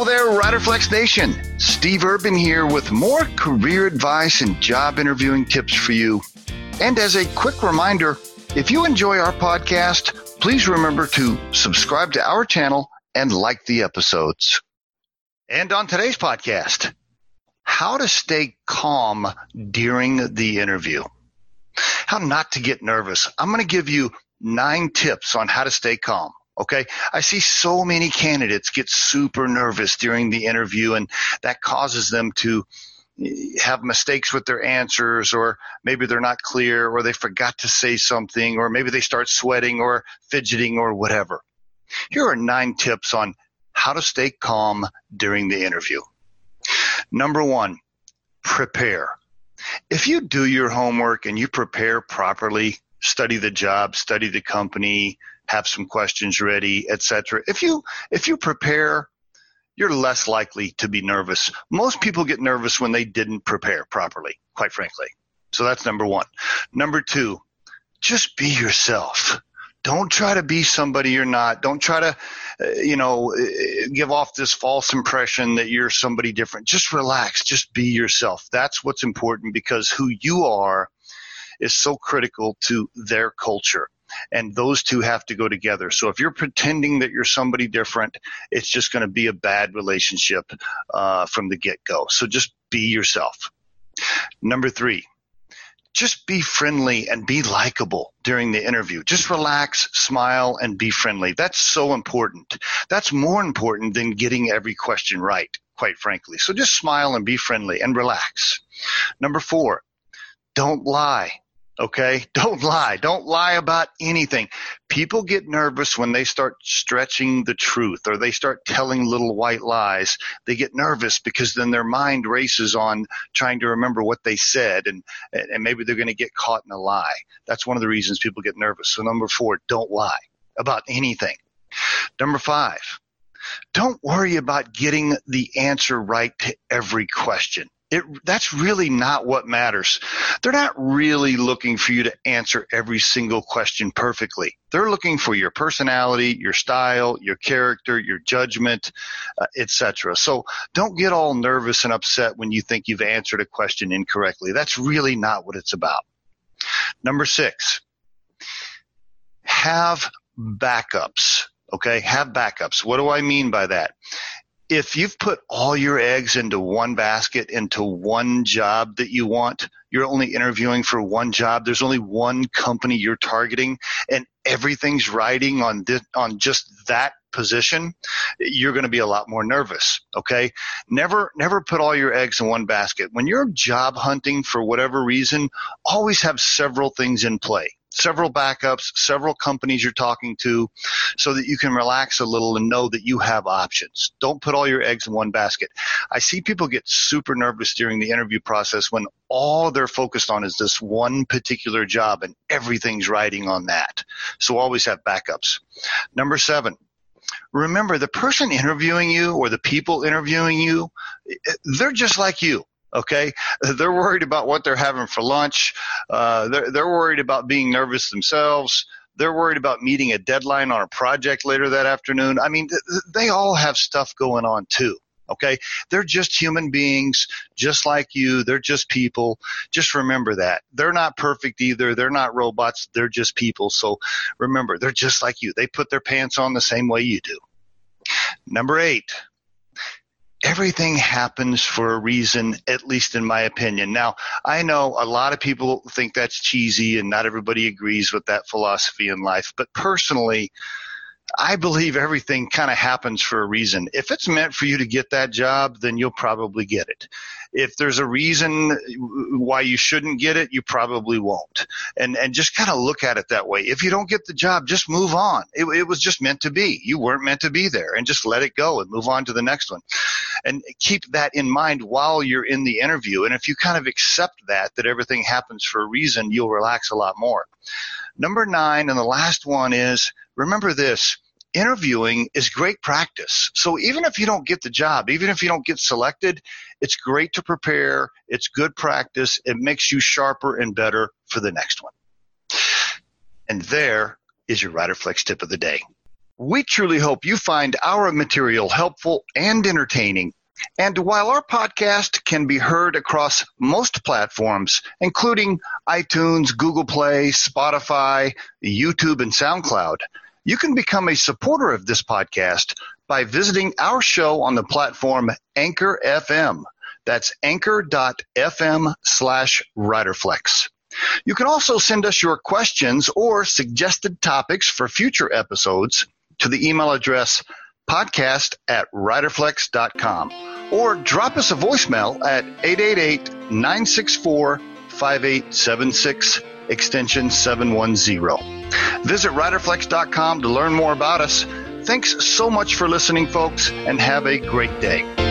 Hello there, Riderflex Nation. Steve Urban here with more career advice and job interviewing tips for you. And as a quick reminder, if you enjoy our podcast, please remember to subscribe to our channel and like the episodes. And on today's podcast, how to stay calm during the interview. How not to get nervous. I'm going to give you nine tips on how to stay calm. Okay. I see so many candidates get super nervous during the interview and that causes them to eh, have mistakes with their answers or maybe they're not clear or they forgot to say something or maybe they start sweating or fidgeting or whatever. Here are nine tips on how to stay calm during the interview. Number one, prepare. If you do your homework and you prepare properly, study the job, study the company, have some questions ready, etc. If you if you prepare, you're less likely to be nervous. Most people get nervous when they didn't prepare properly, quite frankly. So that's number 1. Number 2, just be yourself. Don't try to be somebody you're not. Don't try to, uh, you know, uh, give off this false impression that you're somebody different. Just relax. Just be yourself. That's what's important because who you are is so critical to their culture and those two have to go together. So if you're pretending that you're somebody different, it's just going to be a bad relationship uh, from the get go. So just be yourself. Number three, just be friendly and be likable during the interview. Just relax, smile, and be friendly. That's so important. That's more important than getting every question right, quite frankly. So just smile and be friendly and relax. Number four, don't lie. Okay. Don't lie. Don't lie about anything. People get nervous when they start stretching the truth or they start telling little white lies. They get nervous because then their mind races on trying to remember what they said and, and maybe they're going to get caught in a lie. That's one of the reasons people get nervous. So number four, don't lie about anything. Number five, don't worry about getting the answer right to every question it that's really not what matters. They're not really looking for you to answer every single question perfectly. They're looking for your personality, your style, your character, your judgment, uh, etc. So don't get all nervous and upset when you think you've answered a question incorrectly. That's really not what it's about. Number 6. Have backups. Okay, have backups. What do I mean by that? If you've put all your eggs into one basket, into one job that you want, you're only interviewing for one job. There's only one company you're targeting, and everything's riding on this, on just that position. You're going to be a lot more nervous. Okay, never never put all your eggs in one basket. When you're job hunting for whatever reason, always have several things in play several backups, several companies you're talking to so that you can relax a little and know that you have options. Don't put all your eggs in one basket. I see people get super nervous during the interview process when all they're focused on is this one particular job and everything's riding on that. So always have backups. Number seven, remember the person interviewing you or the people interviewing you, they're just like you. Okay, they're worried about what they're having for lunch. Uh, they're they're worried about being nervous themselves. They're worried about meeting a deadline on a project later that afternoon. I mean, th- they all have stuff going on too. Okay, they're just human beings, just like you. They're just people. Just remember that they're not perfect either. They're not robots. They're just people. So remember, they're just like you. They put their pants on the same way you do. Number eight, everything happens for a reason, at least in my opinion. Now, I know a lot of people think that's cheesy and not everybody agrees with that philosophy in life, but personally, I believe everything kind of happens for a reason. If it's meant for you to get that job, then you'll probably get it. If there's a reason why you shouldn't get it, you probably won't. And and just kind of look at it that way. If you don't get the job, just move on. It, it was just meant to be. You weren't meant to be there, and just let it go and move on to the next one. And keep that in mind while you're in the interview. And if you kind of accept that that everything happens for a reason, you'll relax a lot more. Number nine, and the last one is remember this interviewing is great practice. So even if you don't get the job, even if you don't get selected, it's great to prepare. It's good practice. It makes you sharper and better for the next one. And there is your Riderflex tip of the day. We truly hope you find our material helpful and entertaining. And while our podcast can be heard across most platforms, including iTunes, Google Play, Spotify, YouTube, and SoundCloud, you can become a supporter of this podcast by visiting our show on the platform Anchor FM. That's anchor.fm slash riderflex. You can also send us your questions or suggested topics for future episodes to the email address podcast at riderflex.com or drop us a voicemail at 888-964-5876 extension 710. Visit riderflex.com to learn more about us. Thanks so much for listening, folks, and have a great day.